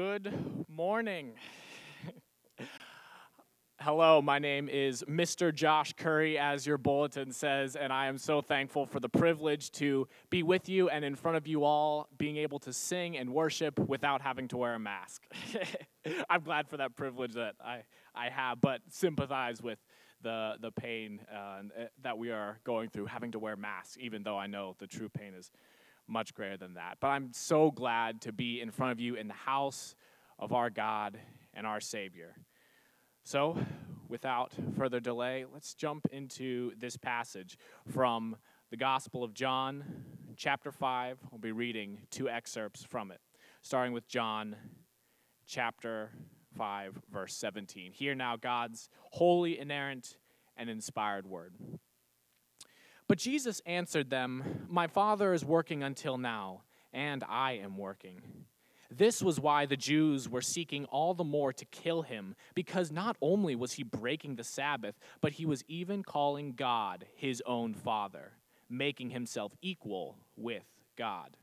Good morning. Hello, my name is Mr. Josh Currey, as your bulletin says, and I am so thankful for the privilege to be with you and in front of you all, being able to sing and worship without having to wear a mask. I'm glad for that privilege that I, I have, but sympathize with the, the pain uh, that we are going through, having to wear masks, even though I know the true pain is much greater than that. But I'm so glad to be in front of you in the house of our God and our Savior. So, without further delay, let's jump into this passage from the Gospel of John, chapter 5. We'll be reading two excerpts from it, starting with John chapter 5, verse 17. Hear now God's holy, inerrant, and inspired word. But Jesus answered them, My Father is working until now, and I am working. This was why the Jews were seeking all the more to kill him, because not only was he breaking the Sabbath, but he was even calling God his own Father, making himself equal with God.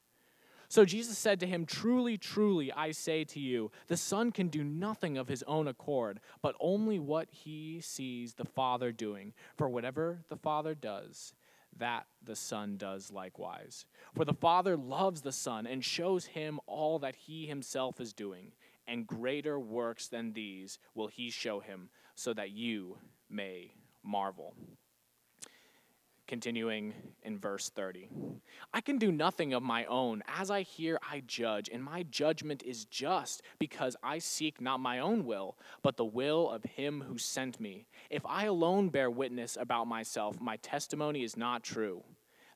So Jesus said to him, Truly, truly, I say to you, the Son can do nothing of his own accord, but only what he sees the Father doing. For whatever the Father does, that the Son does likewise. For the Father loves the Son and shows him all that he himself is doing, and greater works than these will he show him, so that you may marvel. Continuing in verse 30. I can do nothing of my own. As I hear, I judge, and my judgment is just, because I seek not my own will, but the will of him who sent me. If I alone bear witness about myself, my testimony is not true.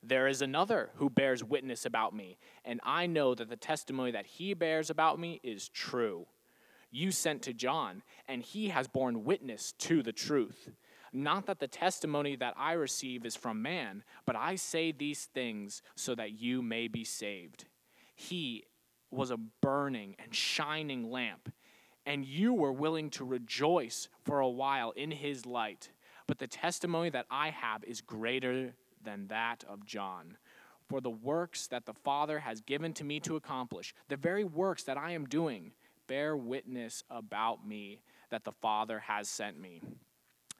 There is another who bears witness about me, and I know that the testimony that he bears about me is true. You sent to John, and he has borne witness to the truth. Not that the testimony that I receive is from man, but I say these things so that you may be saved. He was a burning and shining lamp, and you were willing to rejoice for a while in his light. But the testimony that I have is greater than that of John. For the works that the Father has given to me to accomplish, the very works that I am doing, bear witness about me that the Father has sent me.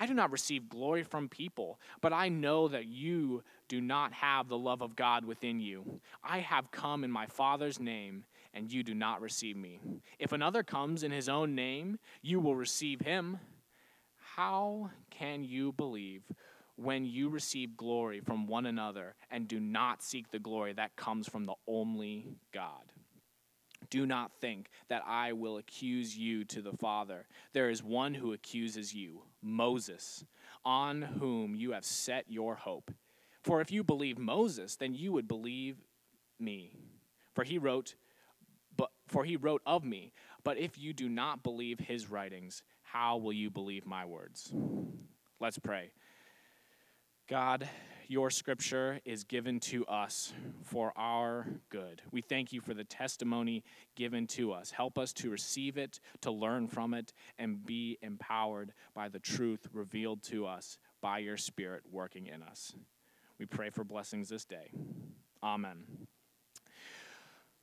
I do not receive glory from people, but I know that you do not have the love of God within you. I have come in my Father's name, and you do not receive me. If another comes in his own name, you will receive him. How can you believe when you receive glory from one another and do not seek the glory that comes from the only God? Do not think that I will accuse you to the Father. There is one who accuses you, Moses, on whom you have set your hope. For if you believe Moses, then you would believe me. For he wrote but for he wrote of me. But if you do not believe his writings, how will you believe my words? Let's pray. God, your scripture is given to us for our good. We thank you for the testimony given to us. Help us to receive it, to learn from it, and be empowered by the truth revealed to us by your Spirit working in us. We pray for blessings this day. Amen.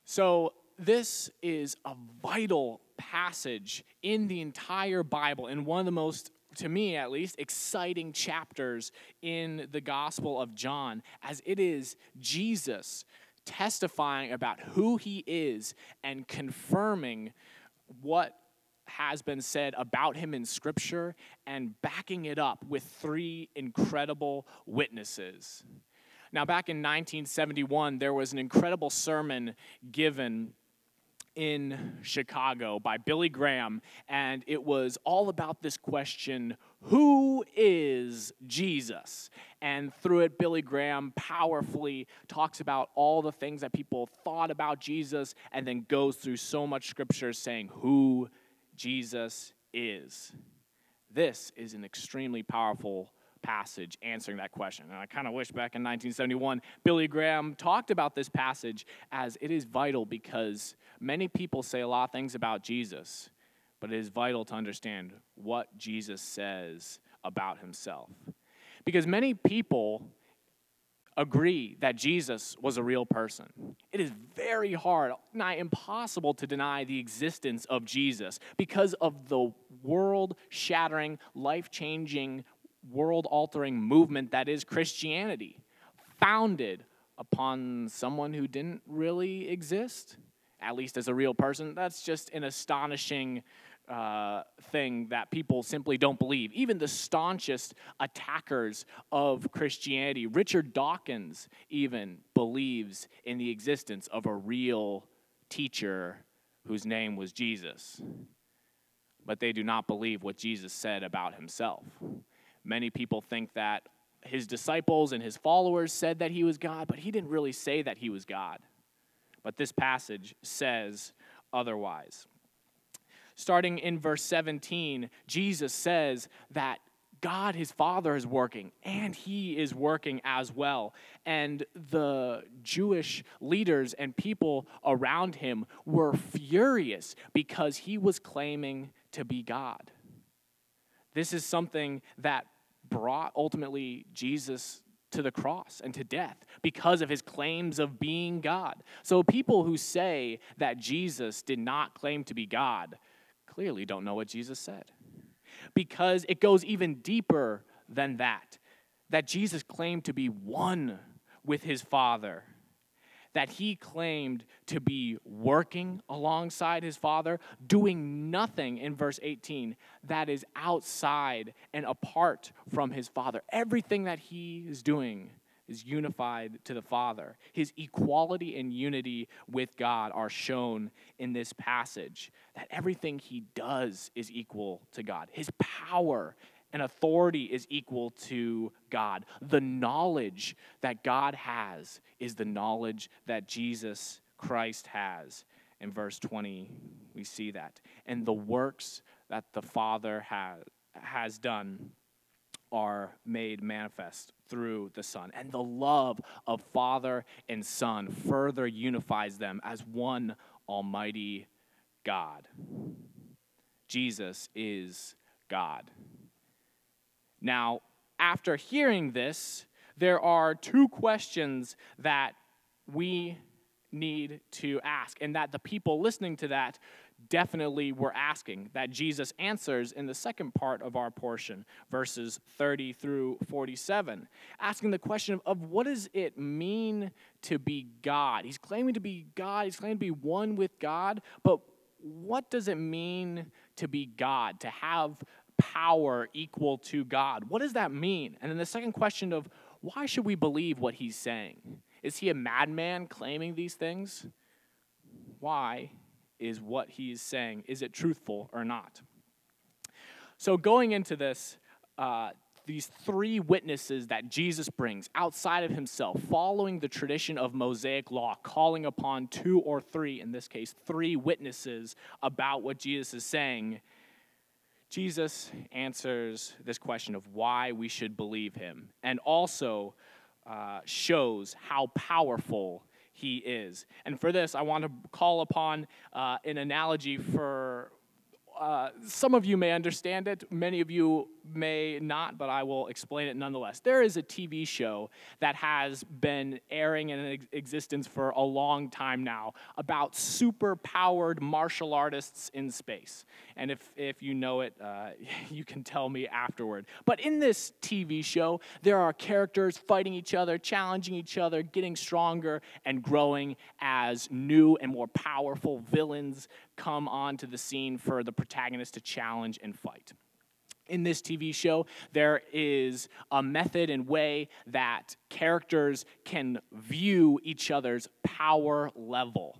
So, this is a vital passage in the entire Bible and one of the most to me at least, exciting chapters in the Gospel of John, as it is Jesus testifying about who he is and confirming what has been said about him in Scripture and backing it up with three incredible witnesses. Now, back in 1971, there was an incredible sermon given in Chicago by Billy Graham, and it was all about this question who is Jesus? And through it, Billy Graham powerfully talks about all the things that people thought about Jesus, and then goes through so much scripture saying who Jesus is? This is an extremely powerful passage answering that question. And I kind of wish back in 1971, Billy Graham talked about this passage as it is vital because many people say a lot of things about Jesus, but it is vital to understand what Jesus says about himself. Because many people agree that Jesus was a real person. It is very hard, nigh impossible, to deny the existence of Jesus because of the world shattering, life changing, world altering movement that is Christianity, founded upon someone who didn't really exist, at least as a real person. That's just an astonishing uh, thing that people simply don't believe. Even the staunchest attackers of Christianity, Richard Dawkins, even believes in the existence of a real teacher whose name was Jesus. But they do not believe what Jesus said about himself. Many people think that his disciples and his followers said that he was God, but he didn't really say that he was God. But this passage says otherwise starting in verse 17, Jesus says that God, his Father, is working, and he is working as well. And the Jewish leaders and people around him were furious because he was claiming to be God. This is something that brought ultimately Jesus to the cross and to death because of his claims of being God. So, people who say that Jesus did not claim to be God clearly don't know what Jesus said. Because it goes even deeper than that. That Jesus claimed to be one with his Father. That he claimed to be working alongside his Father, doing nothing in verse 18 that is outside and apart from his Father. Everything that he is doing is unified to the Father. His equality and unity with God are shown in this passage. That everything he does is equal to God. His power and authority is equal to God. The knowledge that God has is the knowledge that Jesus Christ has. In verse 20, we see that. And the works that the Father has, has done are made manifest through the Son. And the love of Father and Son further unifies them as one Almighty God. Jesus is God. Now, after hearing this, there are two questions that we need to ask, and that the people listening to that definitely were asking that Jesus answers in the second part of our portion, verses 30 through 47, asking the question of, what does it mean to be God? He's claiming to be God, he's claiming to be one with God, but what does it mean to be God, to have power equal to God? What does that mean? And then the second question of why should we believe what he's saying? Is he a madman claiming these things? Why is what he is saying. Is it truthful or not? So, going into this, uh, these three witnesses that Jesus brings outside of himself, following the tradition of Mosaic law, calling upon two or three, in this case, three witnesses about what Jesus is saying, Jesus answers this question of why we should believe him and also uh, shows how powerful he is. And for this, I want to call upon uh, an analogy for uh, some of you may understand it, many of you may not, but I will explain it nonetheless. There is a TV show that has been airing in ex- existence for a long time now about super powered martial artists in space. And if, if you know it, uh, you can tell me afterward. But in this TV show, there are characters fighting each other, challenging each other, getting stronger, and growing as new and more powerful villains come onto the scene for the protagonist to challenge and fight. In this TV show, there is a method and way that characters can view each other's power level.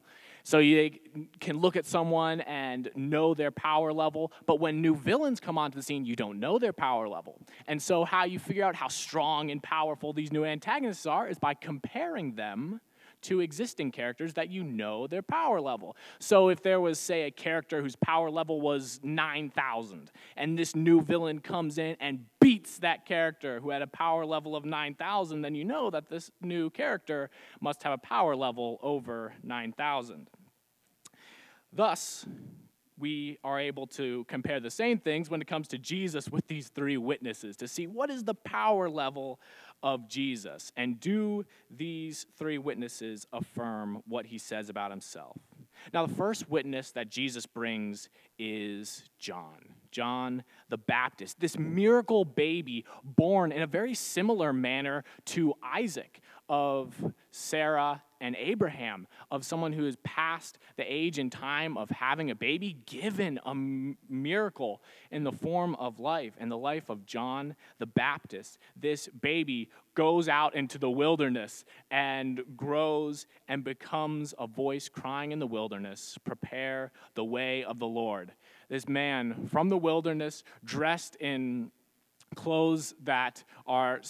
So you can look at someone and know their power level, but when new villains come onto the scene, you don't know their power level. And so, how you figure out how strong and powerful these new antagonists are is by comparing them to existing characters that you know their power level. So if there was, say, a character whose power level was 9,000, and this new villain comes in and beats that character who had a power level of 9,000, then you know that this new character must have a power level over 9,000. Thus, we are able to compare the same things when it comes to Jesus with these three witnesses to see what is the power level of Jesus. And do these three witnesses affirm what he says about himself? Now, the first witness that Jesus brings is John. John the Baptist, this miracle baby born in a very similar manner to Isaac of Sarah and Abraham, of someone who is past the age and time of having a baby, given a miracle in the form of life. And the life of John the Baptist, this baby goes out into the wilderness and grows and becomes a voice crying in the wilderness, Prepare the way of the Lord. This man from the wilderness, dressed in clothes that are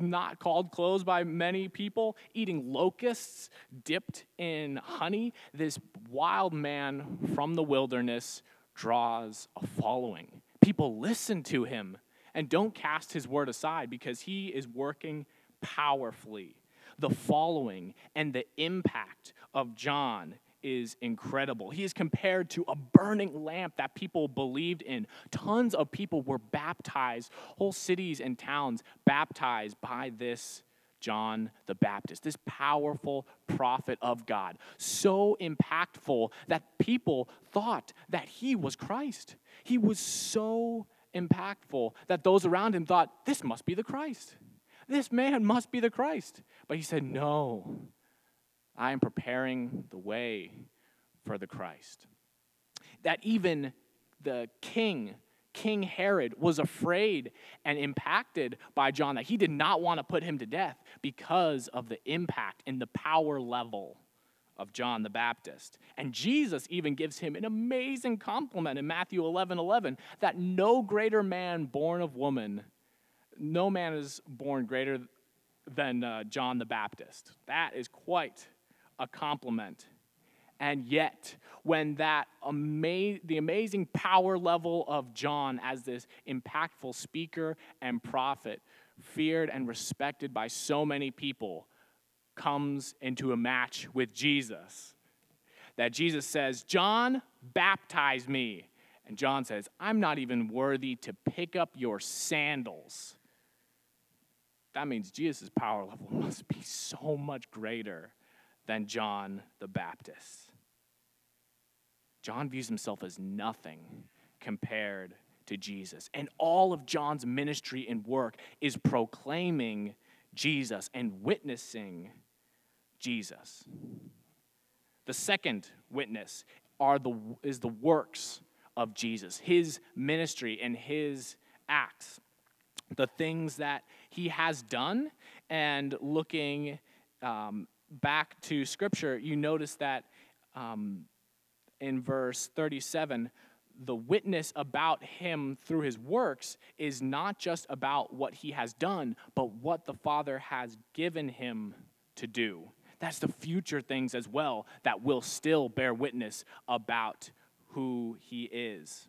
not called clothes by many people, eating locusts dipped in honey, this wild man from the wilderness draws a following. People listen to him and don't cast his word aside because he is working powerfully. The following and the impact of John is incredible. He is compared to a burning lamp that people believed in. Tons of people were baptized, whole cities and towns baptized by this John the Baptist, this powerful prophet of God. So impactful that people thought that he was Christ. He was so impactful that those around him thought, this must be the Christ. This man must be the Christ. But he said, no, I am preparing the way for the Christ. That even the king, King Herod, was afraid and impacted by John, that he did not want to put him to death because of the impact and the power level of John the Baptist. And Jesus even gives him an amazing compliment in Matthew 11 11 that no greater man born of woman, no man is born greater than uh, John the Baptist. That is quite a compliment. And yet, when that ama- the amazing power level of John as this impactful speaker and prophet, feared and respected by so many people, comes into a match with Jesus, that Jesus says, John, baptize me. And John says, I'm not even worthy to pick up your sandals. That means Jesus' power level must be so much greater than John the Baptist. John views himself as nothing compared to Jesus. And all of John's ministry and work is proclaiming Jesus and witnessing Jesus. The second witness are the, is the works of Jesus, his ministry and his acts, the things that he has done, and looking um, back to Scripture, you notice that um, in verse 37, the witness about him through his works is not just about what he has done, but what the Father has given him to do. That's the future things as well that will still bear witness about who he is.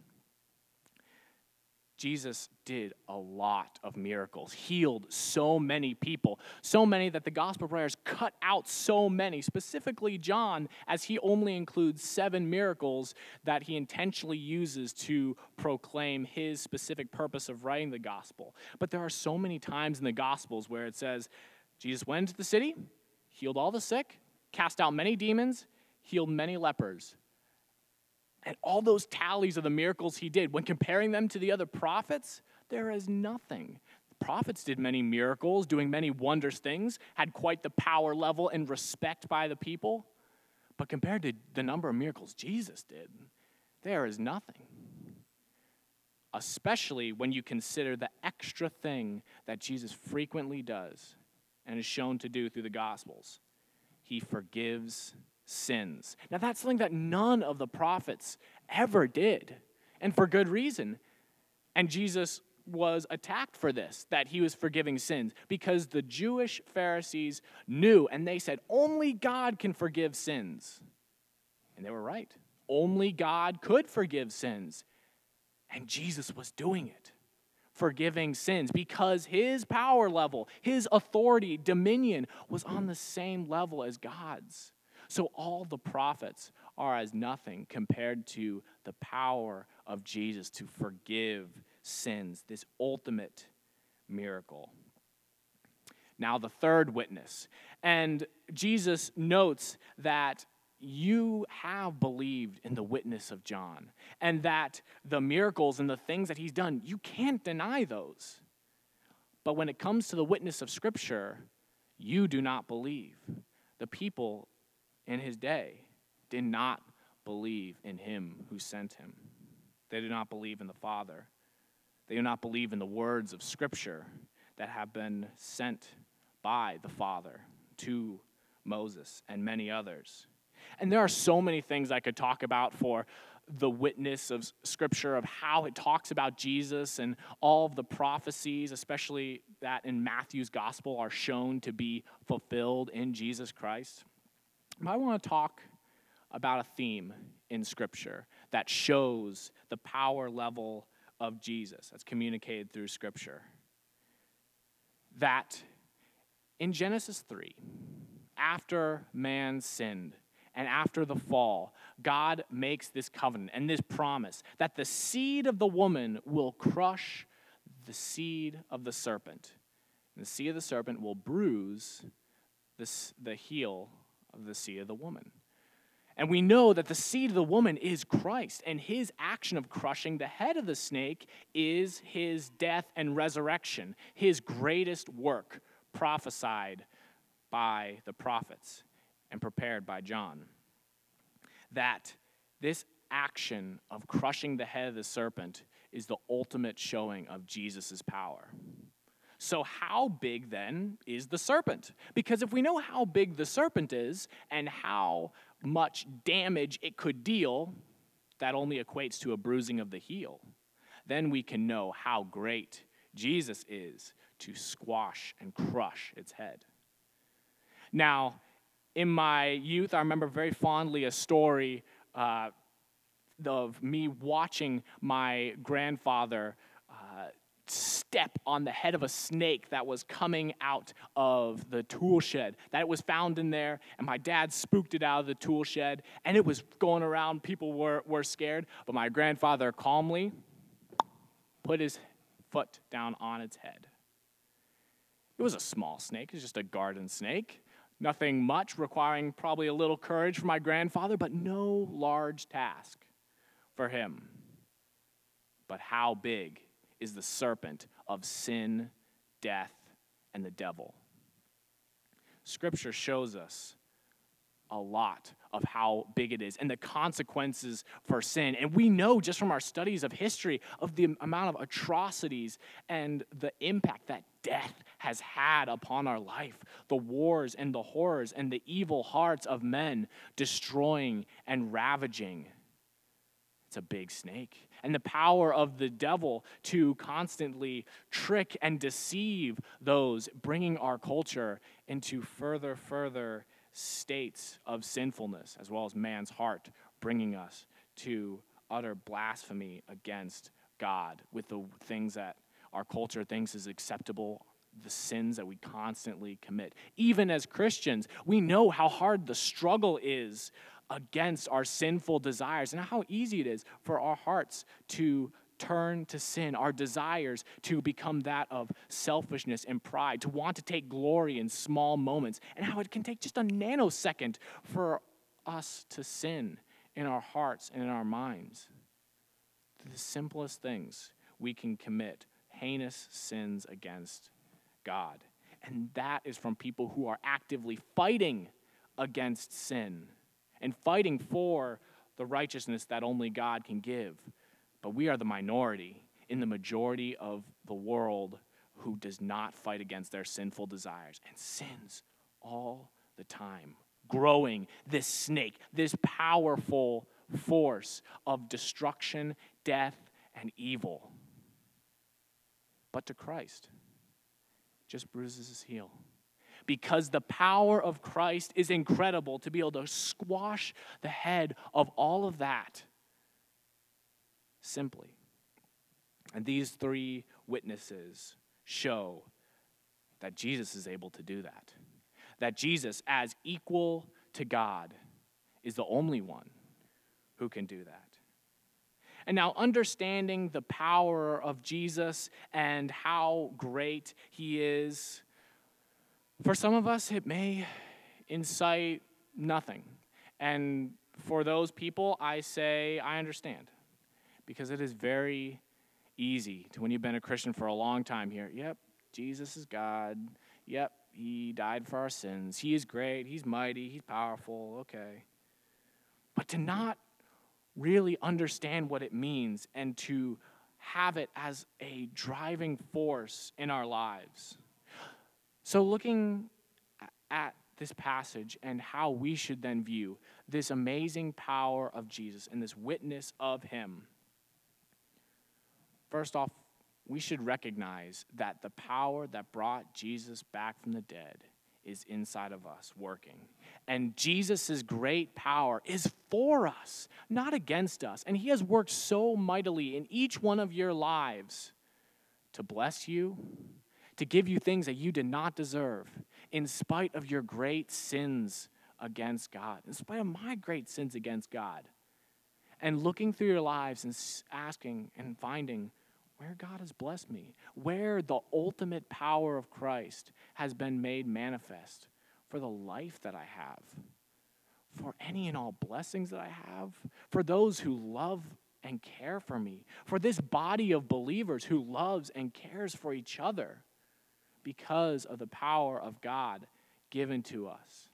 Jesus did a lot of miracles, healed so many people, so many that the gospel writers cut out so many, specifically John, as he only includes seven miracles that he intentionally uses to proclaim his specific purpose of writing the gospel. But there are so many times in the gospels where it says, Jesus went into the city, healed all the sick, cast out many demons, healed many lepers. And all those tallies of the miracles he did, when comparing them to the other prophets, there is nothing. The prophets did many miracles, doing many wondrous things, had quite the power level and respect by the people. But compared to the number of miracles Jesus did, there is nothing. Especially when you consider the extra thing that Jesus frequently does and is shown to do through the Gospels. He forgives sins. Now, that's something that none of the prophets ever did, and for good reason. And Jesus was attacked for this, that he was forgiving sins, because the Jewish Pharisees knew and they said, only God can forgive sins. And they were right. Only God could forgive sins. And Jesus was doing it, forgiving sins, because his power level, his authority, dominion was on the same level as God's. So all the prophets are as nothing compared to the power of Jesus to forgive sins, this ultimate miracle. Now, the third witness. And Jesus notes that you have believed in the witness of John and that the miracles and the things that he's done, you can't deny those. But when it comes to the witness of Scripture, you do not believe. The people in his day did not believe in him who sent him. They do not believe in the Father. They do not believe in the words of Scripture that have been sent by the Father to Moses and many others. And there are so many things I could talk about for the witness of Scripture, of how it talks about Jesus and all of the prophecies, especially that in Matthew's gospel, are shown to be fulfilled in Jesus Christ. I want to talk about a theme in Scripture that shows the power level of Jesus that's communicated through Scripture. That in Genesis 3, after man sinned, and after the fall, God makes this covenant and this promise that the seed of the woman will crush the seed of the serpent. And the seed of the serpent will bruise the, the heel of the seed of the woman. And we know that the seed of the woman is Christ, and his action of crushing the head of the snake is his death and resurrection, his greatest work prophesied by the prophets and prepared by John. That this action of crushing the head of the serpent is the ultimate showing of Jesus' power. So, how big then is the serpent? Because if we know how big the serpent is and how much damage it could deal, that only equates to a bruising of the heel. Then we can know how great Jesus is to squash and crush its head. Now, in my youth, I remember very fondly a story uh, of me watching my grandfather step on the head of a snake that was coming out of the tool shed. That it was found in there, and my dad spooked it out of the tool shed, and it was going around. People were, were scared, but my grandfather calmly put his foot down on its head. It was a small snake, it was just a garden snake. Nothing much, requiring probably a little courage for my grandfather, but no large task for him. But how big is the serpent of sin, death, and the devil? Scripture shows us a lot of how big it is and the consequences for sin. And we know just from our studies of history of the amount of atrocities and the impact that death has had upon our life the wars and the horrors and the evil hearts of men destroying and ravaging. It's a big snake. And the power of the devil to constantly trick and deceive those, bringing our culture into further, further states of sinfulness, as well as man's heart, bringing us to utter blasphemy against God with the things that our culture thinks is acceptable, the sins that we constantly commit. Even as Christians, we know how hard the struggle is against our sinful desires and how easy it is for our hearts to turn to sin, our desires to become that of selfishness and pride, to want to take glory in small moments, and how it can take just a nanosecond for us to sin in our hearts and in our minds. The simplest things we can commit heinous sins against God. And that is from people who are actively fighting against sin and fighting for the righteousness that only God can give. But we are the minority in the majority of the world who does not fight against their sinful desires and sins all the time, growing this snake, this powerful force of destruction, death, and evil. but to Christ. Just bruises his heel. Because the power of Christ is incredible to be able to squash the head of all of that simply. And these three witnesses show that Jesus is able to do that. That Jesus, as equal to God, is the only one who can do that. And now, understanding the power of Jesus and how great he is, for some of us, it may incite nothing. And for those people, I say, I understand. Because it is very easy to, when you've been a Christian for a long time, here, yep, Jesus is God. Yep, he died for our sins. He is great. He's mighty. He's powerful. Okay. But to not really understand what it means and to have it as a driving force in our lives. So, looking at this passage and how we should then view this amazing power of Jesus and this witness of Him, first off, we should recognize that the power that brought Jesus back from the dead is inside of us working. And Jesus' great power is for us, not against us. And He has worked so mightily in each one of your lives to bless you, to give you things that you did not deserve, in spite of your great sins against God, in spite of my great sins against God. And looking through your lives and asking and finding, where God has blessed me, where the ultimate power of Christ has been made manifest for the life that I have, for any and all blessings that I have, for those who love and care for me, for this body of believers who loves and cares for each other because of the power of God given to us.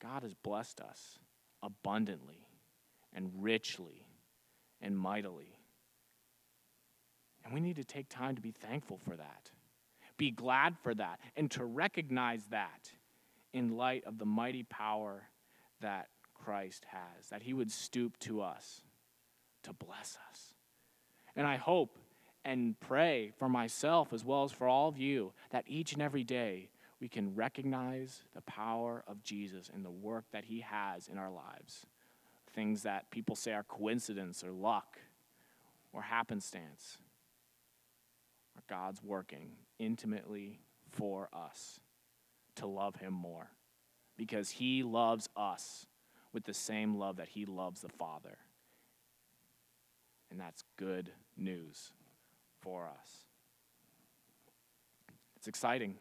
God has blessed us abundantly and richly and mightily. And we need to take time to be thankful for that, be glad for that, and to recognize that in light of the mighty power that Christ has, that he would stoop to us to bless us. And I hope and pray for myself as well as for all of you that each and every day we can recognize the power of Jesus and the work that he has in our lives. Things that people say are coincidence or luck or happenstance. are God's working intimately for us to love Him more because He loves us with the same love that He loves the Father. And that's good news for us. It's exciting.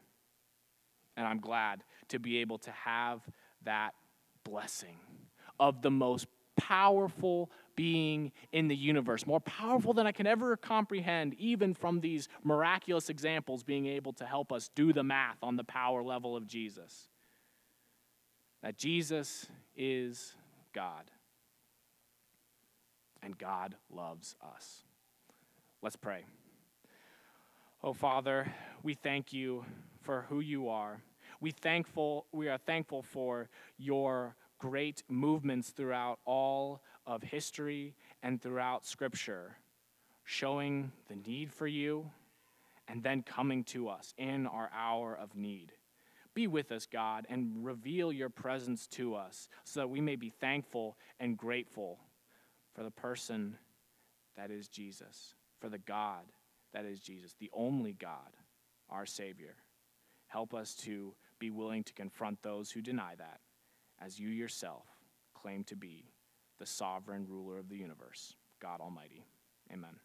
And I'm glad to be able to have that blessing of the most powerful being in the universe, more powerful than I can ever comprehend, even from these miraculous examples being able to help us do the math on the power level of Jesus. That Jesus is God, and God loves us. Let's pray. Oh Father, we thank you for who you are. We thankful we are thankful for your great movements throughout all of history and throughout Scripture, showing the need for you and then coming to us in our hour of need. Be with us, God, and reveal your presence to us so that we may be thankful and grateful for the person that is Jesus, for the God that is Jesus, the only God, our Savior. Help us to be willing to confront those who deny that as you yourself claim to be the sovereign ruler of the universe, God Almighty. Amen.